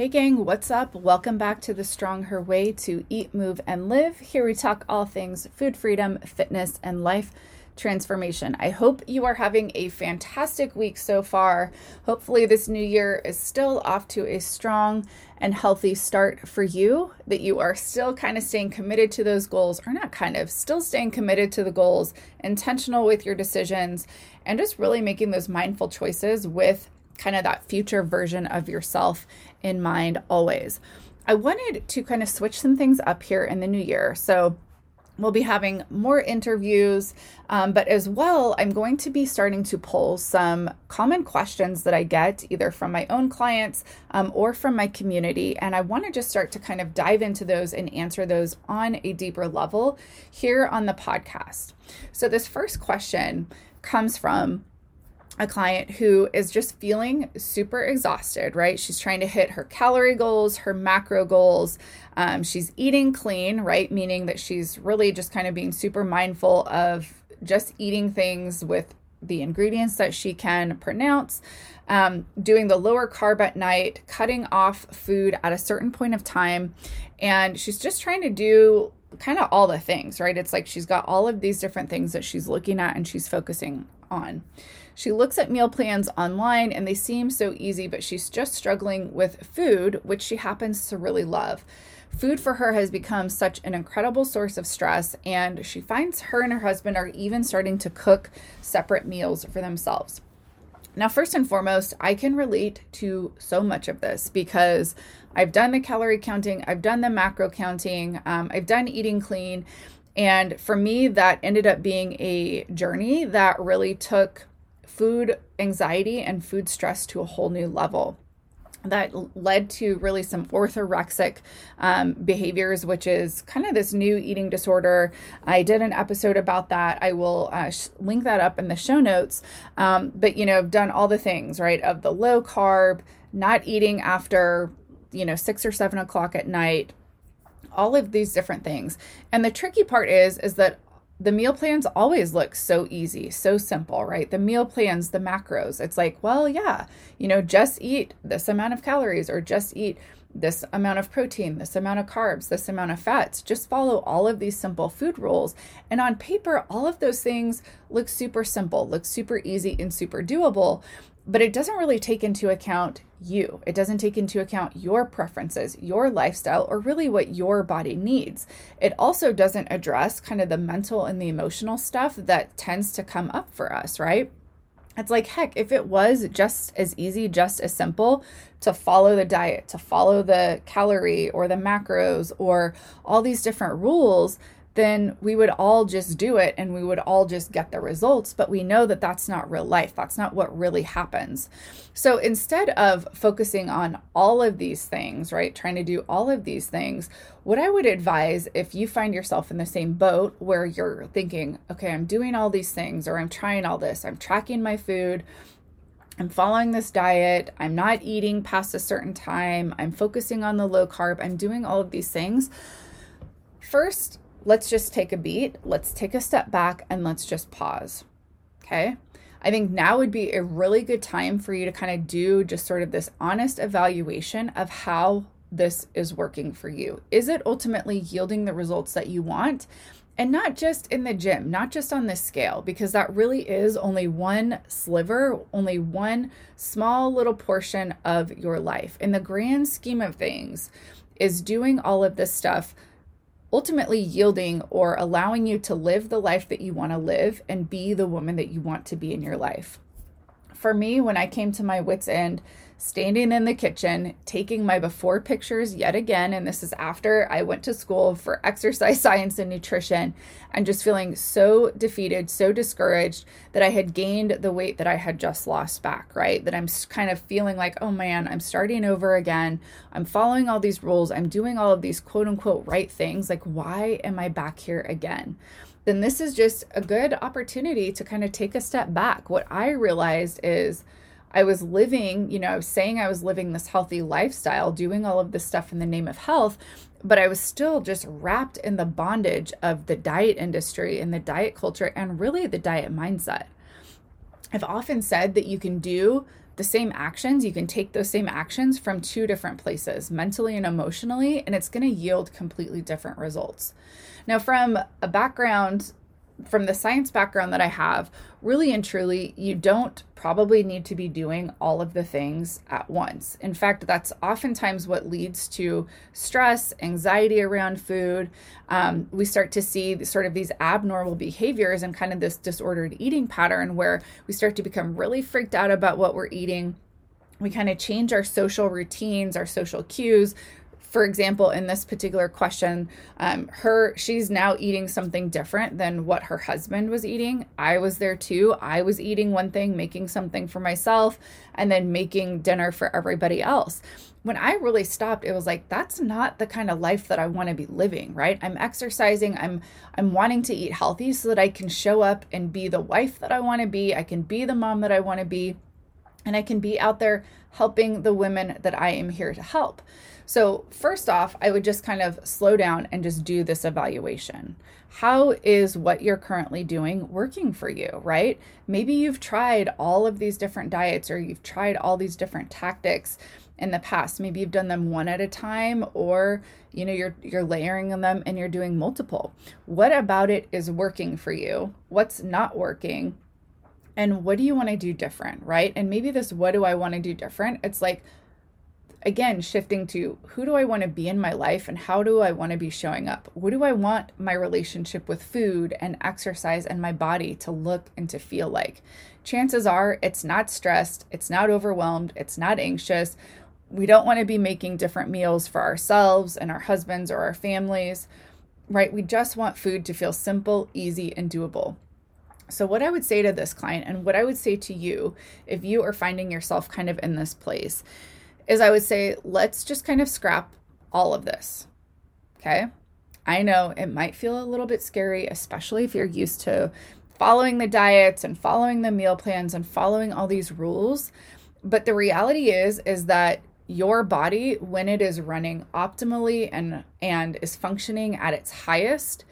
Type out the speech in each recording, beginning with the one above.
Hey, gang, what's up? Welcome back to the Strong Her Way to Eat, Move, and Live. Here we talk all things food freedom, fitness, and life transformation. I hope you are having a fantastic week so far. Hopefully, this new year is still off to a strong and healthy start for you, that you are still kind of staying committed to those goals, or not kind of, still staying committed to the goals, intentional with your decisions, and just really making those mindful choices with kind of that future version of yourself in mind always. I wanted to kind of switch some things up here in the new year. So, we'll be having more interviews, um, but as well, I'm going to be starting to pull some common questions that I get either from my own clients um, or from my community. And I want to just start to kind of dive into those and answer those on a deeper level here on the podcast. So, this first question comes from a client who is just feeling super exhausted, right? She's trying to hit her calorie goals, her macro goals. Um, she's eating clean, right? Meaning that she's really just kind of being super mindful of just eating things with the ingredients that she can pronounce, um, doing the lower carb at night, cutting off food at a certain point of time. And she's just trying to do kind of all the things, right? It's like she's got all of these different things that she's looking at and she's focusing on. She looks at meal plans online and they seem so easy, but she's just struggling with food, which she happens to really love. Food for her has become such an incredible source of stress, and she finds her and her husband are even starting to cook separate meals for themselves. Now, first and foremost, I can relate to so much of this because I've done the calorie counting, I've done the macro counting, um, I've done eating clean. And for me, that ended up being a journey that really took food anxiety and food stress to a whole new level that led to really some orthorexic um, behaviors, which is kind of this new eating disorder. I did an episode about that. I will uh, sh- link that up in the show notes. Um, but, you know, I've done all the things, right? Of the low carb, not eating after, you know, six or seven o'clock at night, all of these different things. And the tricky part is, is that the meal plans always look so easy, so simple, right? The meal plans, the macros. It's like, well, yeah, you know, just eat this amount of calories or just eat this amount of protein, this amount of carbs, this amount of fats. Just follow all of these simple food rules. And on paper, all of those things look super simple, look super easy and super doable but it doesn't really take into account you. It doesn't take into account your preferences, your lifestyle, or really what your body needs. It also doesn't address kind of the mental and the emotional stuff that tends to come up for us, right? It's like, heck, if it was just as easy, just as simple to follow the diet, to follow the calorie or the macros or all these different rules, then we would all just do it and we would all just get the results. But we know that that's not real life. That's not what really happens. So instead of focusing on all of these things, right, trying to do all of these things, what I would advise if you find yourself in the same boat where you're thinking, okay, I'm doing all these things or I'm trying all this, I'm tracking my food. I'm following this diet. I'm not eating past a certain time. I'm focusing on the low carb. I'm doing all of these things. First, let's just take a beat, let's take a step back, and let's just pause. Okay. I think now would be a really good time for you to kind of do just sort of this honest evaluation of how this is working for you. Is it ultimately yielding the results that you want? And not just in the gym, not just on this scale, because that really is only one sliver, only one small little portion of your life. In the grand scheme of things, is doing all of this stuff ultimately yielding or allowing you to live the life that you want to live and be the woman that you want to be in your life. For me, when I came to my wits' end, standing in the kitchen, taking my before pictures yet again. And this is after I went to school for exercise science and nutrition, and just feeling so defeated, so discouraged that I had gained the weight that I had just lost back, right? That I'm kind of feeling like, oh man, I'm starting over again. I'm following all these rules. I'm doing all of these quote unquote right things. Like, why am I back here again? Then this is just a good opportunity to kind of take a step back. What I realized is, I was living, you know, I was saying I was living this healthy lifestyle, doing all of this stuff in the name of health, but I was still just wrapped in the bondage of the diet industry and the diet culture and really the diet mindset. I've often said that you can do the same actions, you can take those same actions from two different places, mentally and emotionally, and it's going to yield completely different results. Now, from a background from the science background that I have, really and truly, you don't probably need to be doing all of the things at once. In fact, that's oftentimes what leads to stress, anxiety around food. Um, we start to see sort of these abnormal behaviors and kind of this disordered eating pattern where we start to become really freaked out about what we're eating. We kind of change our social routines, our social cues for example, in this particular question, um, her she's now eating something different than what her husband was eating. I was there too. I was eating one thing, making something for myself, and then making dinner for everybody else. When I really stopped, it was like that's not the kind of life that I want to be living, right? I'm exercising, I'm I'm wanting to eat healthy so that I can show up and be the wife that I want to be. I can be the mom that I want to be, and I can be out there helping the women that I am here to help. So, first off, I would just kind of slow down and just do this evaluation. How is what you're currently doing working for you, right? Maybe you've tried all of these different diets or you've tried all these different tactics in the past. Maybe you've done them one at a time or you know you're you're layering them and you're doing multiple. What about it is working for you? What's not working? And what do you want to do different, right? And maybe this what do I want to do different? It's like again shifting to who do I want to be in my life and how do I want to be showing up? What do I want my relationship with food and exercise and my body to look and to feel like? Chances are it's not stressed, it's not overwhelmed, it's not anxious. We don't want to be making different meals for ourselves and our husbands or our families, right? We just want food to feel simple, easy, and doable. So, what I would say to this client and what I would say to you if you are finding yourself kind of in this place is I would say, let's just kind of scrap all of this. Okay. I know it might feel a little bit scary, especially if you're used to following the diets and following the meal plans and following all these rules. But the reality is, is that your body, when it is running optimally and and is functioning at its highest,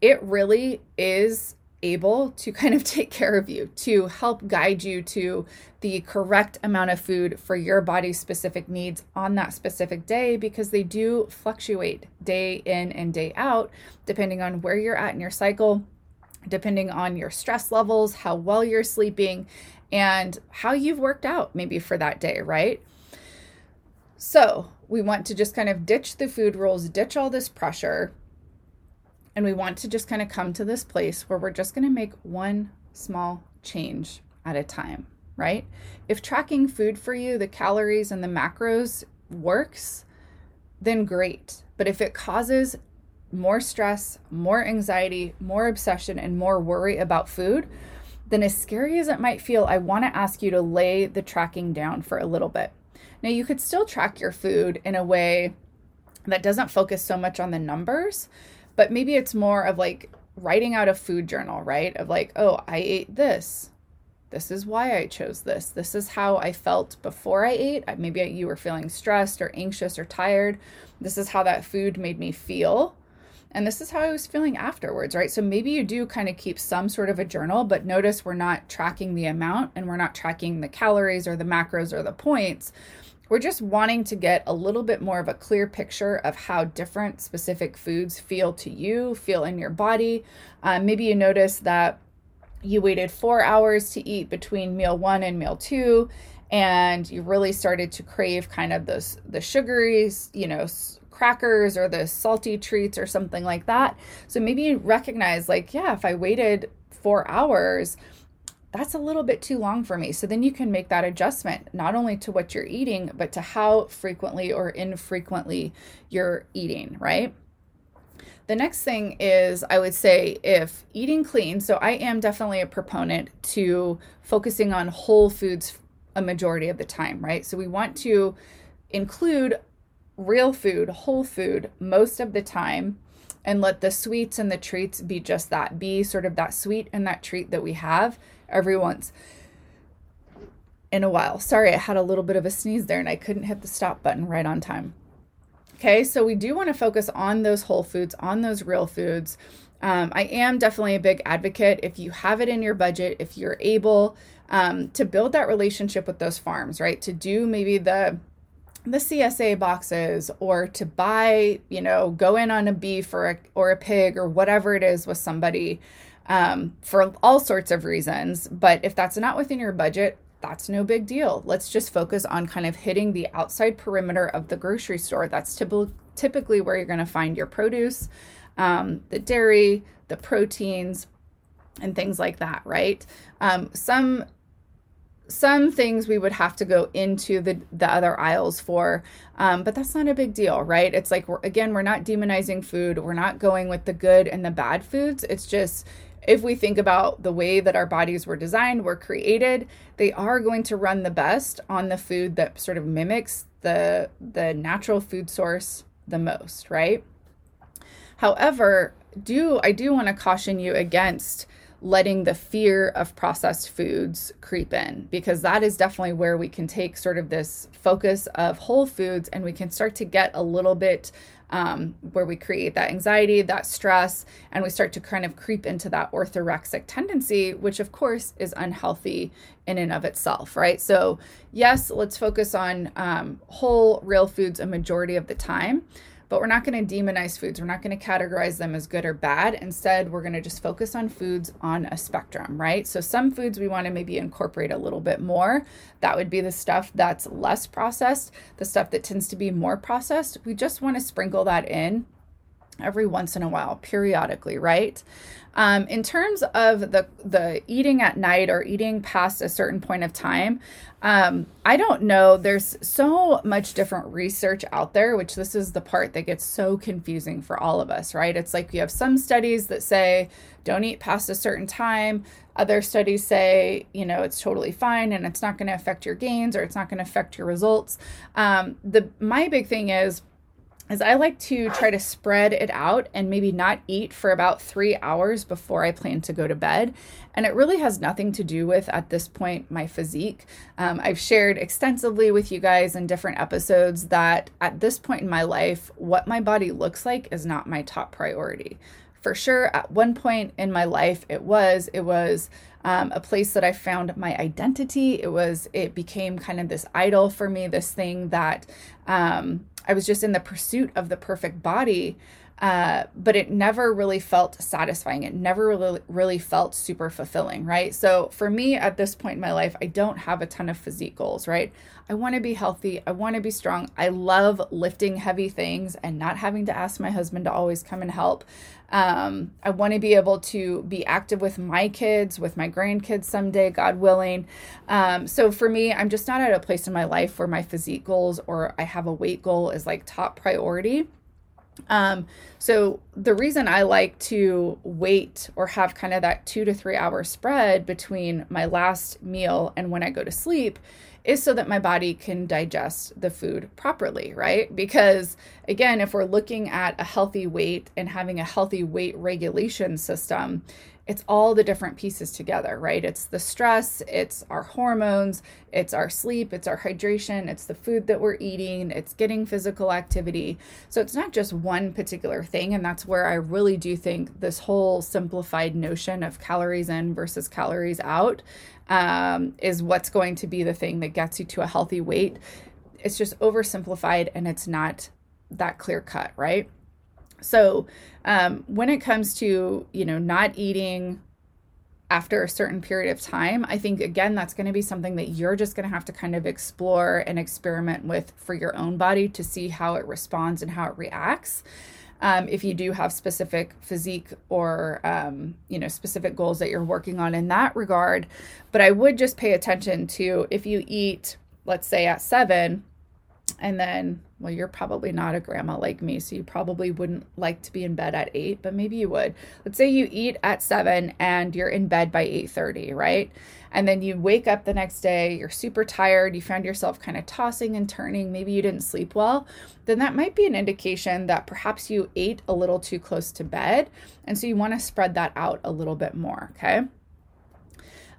it really is able to kind of take care of you, to help guide you to the correct amount of food for your body's specific needs on that specific day because they do fluctuate day in and day out, depending on where you're at in your cycle, depending on your stress levels, how well you're sleeping, and how you've worked out maybe for that day, right? So, we want to just kind of ditch the food rules, ditch all this pressure, and we want to just kind of come to this place where we're just going to make one small change at a time, right? If tracking food for you, the calories and the macros works, then great. But if it causes more stress, more anxiety, more obsession, and more worry about food, then as scary as it might feel, I want to ask you to lay the tracking down for a little bit. Now, you could still track your food in a way that doesn't focus so much on the numbers, but maybe it's more of like writing out a food journal, right? Of like, oh, I ate this. This is why I chose this. This is how I felt before I ate. Maybe you were feeling stressed or anxious or tired. This is how that food made me feel. And this is how I was feeling afterwards, right? So maybe you do kind of keep some sort of a journal, but notice we're not tracking the amount and we're not tracking the calories or the macros or the points we're just wanting to get a little bit more of a clear picture of how different specific foods feel to you, feel in your body. Um, maybe you notice that you waited four hours to eat between meal one and meal two, and you really started to crave kind of those the sugary, you know, crackers or the salty treats or something like that. So maybe you recognize, like, yeah, if I waited four hours, that's a little bit too long for me. So then you can make that adjustment, not only to what you're eating, but to how frequently or infrequently you're eating, right? The next thing is, I would say, if eating clean, so I am definitely a proponent to focusing on whole foods a majority of the time, right? So we want to include real food, whole food, most of the time and let the sweets and the treats be just that be sort of that sweet and that treat that we have every once in a while. Sorry, I had a little bit of a sneeze there and I couldn't hit the stop button right on time. Okay, so we do want to focus on those whole foods, on those real foods. Um, I am definitely a big advocate if you have it in your budget, if you're able um, to build that relationship with those farms, right? To do maybe the the CSA boxes or to buy, you know, go in on a beef or a, or a pig or whatever it is with somebody um, for all sorts of reasons. But if that's not within your budget, that's no big deal. Let's just focus on kind of hitting the outside perimeter of the grocery store. That's typ- typically where you're going to find your produce, um, the dairy, the proteins, and things like that, right? Um, some some things we would have to go into the the other aisles for um, but that's not a big deal right it's like we're, again we're not demonizing food we're not going with the good and the bad foods it's just if we think about the way that our bodies were designed, were created, they are going to run the best on the food that sort of mimics the the natural food source the most, right? However, do I do want to caution you against letting the fear of processed foods creep in because that is definitely where we can take sort of this focus of whole foods and we can start to get a little bit um, where we create that anxiety, that stress, and we start to kind of creep into that orthorexic tendency, which of course is unhealthy in and of itself, right? So, yes, let's focus on um, whole, real foods a majority of the time but we're not going to demonize foods. We're not going to categorize them as good or bad. Instead, we're going to just focus on foods on a spectrum, right? So, some foods we want to maybe incorporate a little bit more. That would be the stuff that's less processed, the stuff that tends to be more processed. We just want to sprinkle that in every once in a while, periodically, right? Um, in terms of the the eating at night or eating past a certain point of time, um, I don't know. There's so much different research out there, which this is the part that gets so confusing for all of us, right? It's like you have some studies that say don't eat past a certain time. Other studies say, you know, it's totally fine and it's not going to affect your gains or it's not going to affect your results. Um, the my big thing is is I like to try to spread it out and maybe not eat for about three hours before I plan to go to bed. And it really has nothing to do with, at this point, my physique. Um, I've shared extensively with you guys in different episodes that at this point in my life, what my body looks like is not my top priority. For sure, at one point in my life, it was. It was um, a place that I found my identity. It was, it became kind of this idol for me, this thing that um, I was just in the pursuit of the perfect body. Uh, but it never really felt satisfying. It never really, really felt super fulfilling, right? So for me at this point in my life, I don't have a ton of physique goals, right? I want to be healthy. I want to be strong. I love lifting heavy things and not having to ask my husband to always come and help. Um, I want to be able to be active with my kids, with my grandkids someday, God willing. Um, so for me, I'm just not at a place in my life where my physique goals or I have a weight goal is like top priority. Um, so the reason I like to wait or have kind of that two to three hour spread between my last meal and when I go to sleep is so that my body can digest the food properly, right? Because again, if we're looking at a healthy weight and having a healthy weight regulation system, it's all the different pieces together, right? It's the stress, it's our hormones, it's our sleep, it's our hydration, it's the food that we're eating, it's getting physical activity. So it's not just one particular thing. And that's where I really do think this whole simplified notion of calories in versus calories out um, is what's going to be the thing that gets you to a healthy weight. It's just oversimplified and it's not that clear cut, right? So, um, when it comes to, you know, not eating after a certain period of time, I think again that's going to be something that you're just going to have to kind of explore and experiment with for your own body to see how it responds and how it reacts. Um, if you do have specific physique or um, you know specific goals that you're working on in that regard, but I would just pay attention to if you eat, let's say at seven, and then well you're probably not a grandma like me so you probably wouldn't like to be in bed at 8 but maybe you would. Let's say you eat at 7 and you're in bed by 8:30 right? And then you wake up the next day you're super tired you found yourself kind of tossing and turning maybe you didn't sleep well then that might be an indication that perhaps you ate a little too close to bed and so you want to spread that out a little bit more okay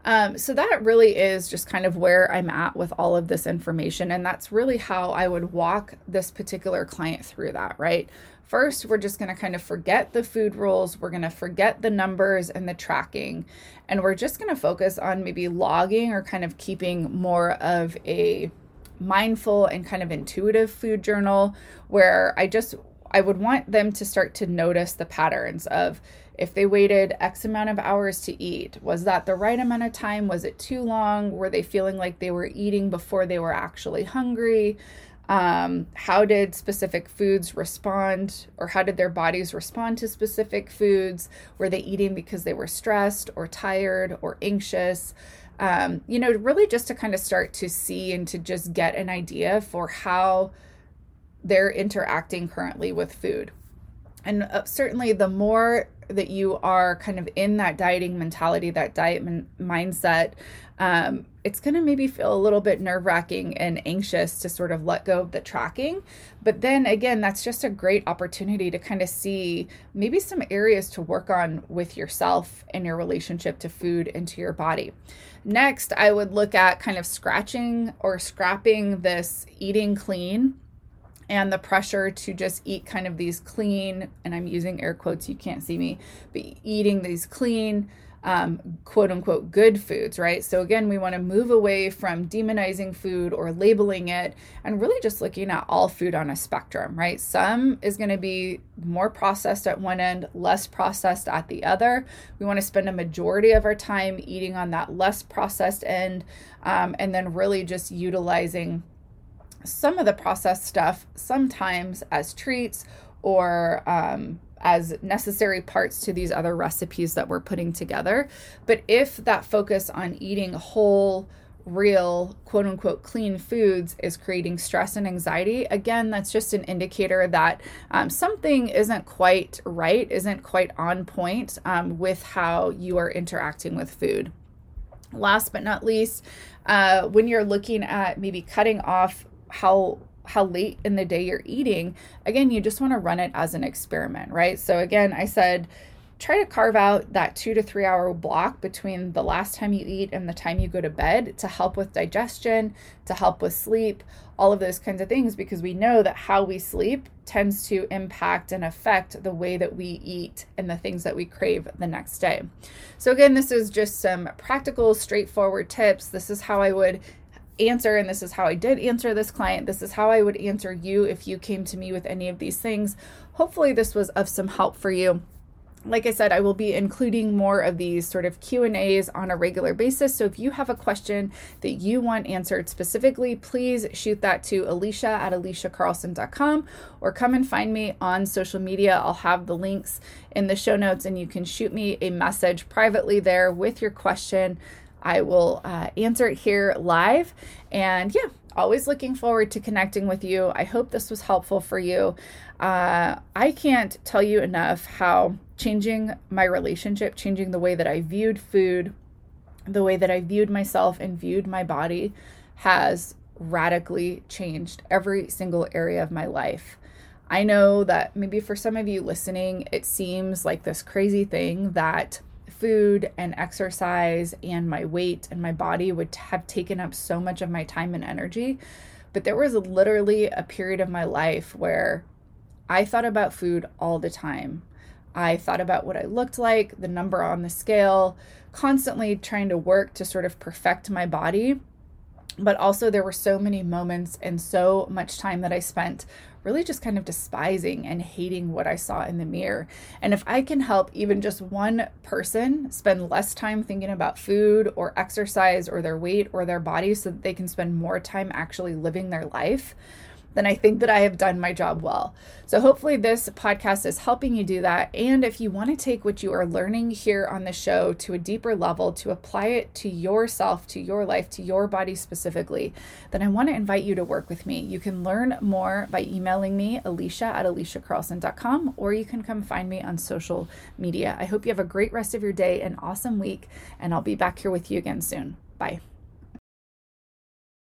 Um, so that really is just kind of where I'm at with all of this information. And that's really how I would walk this particular client through that, right? First, we're just going to kind of forget the food rules. We're going to forget the numbers and the tracking. And we're just going to focus on maybe logging or kind of keeping more of a mindful and kind of intuitive food journal where I just I would want them to start to notice the patterns of if they waited X amount of hours to eat, was that the right amount of time? Was it too long? Were they feeling like they were eating before they were actually hungry? Um, how did specific foods respond, or how did their bodies respond to specific foods? Were they eating because they were stressed or tired or anxious? Um, you know, really just to kind of start to see and to just get an idea for how they're interacting currently with food. And uh, certainly, the more that you are kind of in that dieting mentality, that diet min- mindset, um, it's going to maybe feel a little bit nerve wracking and anxious to sort of let go of the tracking. But then again, that's just a great opportunity to kind of see maybe some areas to work on with yourself and your relationship to food and to your body. Next, I would look at kind of scratching or scrapping this eating clean and the pressure to just eat kind of these clean, and I'm using air quotes, you can't see me, but eating these clean, um, quote unquote, good foods, right? So, again, we want to move away from demonizing food or labeling it and really just looking at all food on a spectrum, right? Some is going to be more processed at one end, less processed at the other. We want to spend a majority of our time eating on that less processed end um, and then really just utilizing some of the processed stuff sometimes as treats or um, as necessary parts to these other recipes that we're putting together. But if that focus on eating whole, real, quote unquote, clean foods is creating stress and anxiety, again, that's just an indicator that um, something isn't quite right, isn't quite on point um, with how you are interacting with food. Last but not least, uh, when you're looking at maybe cutting off how how late in the day you're eating again you just want to run it as an experiment right so again i said try to carve out that two to three hour block between the last time you eat and the time you go to bed to help with digestion, to help with sleep, all of those kinds of things, because we know that how we sleep tends to impact and affect the way that we eat and the things that we crave the next day. So, again, this is just some practical, straightforward tips. This is how I would answer and this is how I did answer this client. This is how I would answer you if you came to me with any of these things. Hopefully this was of some help for you. Like I said, I will be including more of these sort of Q&As on a regular basis. So if you have a question that you want answered specifically, please shoot that to Alisha at alishacarlson.com or come and find me on social media. I'll have the links in the show notes and you can shoot me a message privately there with your question. I will uh, answer it here live. And yeah, always looking forward to connecting with you. I hope this was helpful for you. Uh, I can't tell you enough how changing my relationship, changing the way that I viewed food, the way that I viewed myself and viewed my body has radically changed every single area of my life. I know that maybe for some of you listening, it seems like this crazy thing that food and exercise and my weight and my body would have taken up so much of my time and energy. But there was literally a period of my life where I thought about food all the time. I thought about what I looked like, the number on the scale, constantly trying to work to sort of perfect my body. But also, there were so many moments and so much time that I spent really just kind of despising and hating what I saw in the mirror. And if I can help even just one person spend less time thinking about food or exercise or their weight or their body so that they can spend more time actually living their life, then I think that I have done my job well. So, hopefully, this podcast is helping you do that. And if you want to take what you are learning here on the show to a deeper level, to apply it to yourself, to your life, to your body specifically, then I want to invite you to work with me. You can learn more by emailing me, alisha at alishacarlson.com, or you can come find me on social media. I hope you have a great rest of your day, an awesome week, and I'll be back here with you again soon. Bye.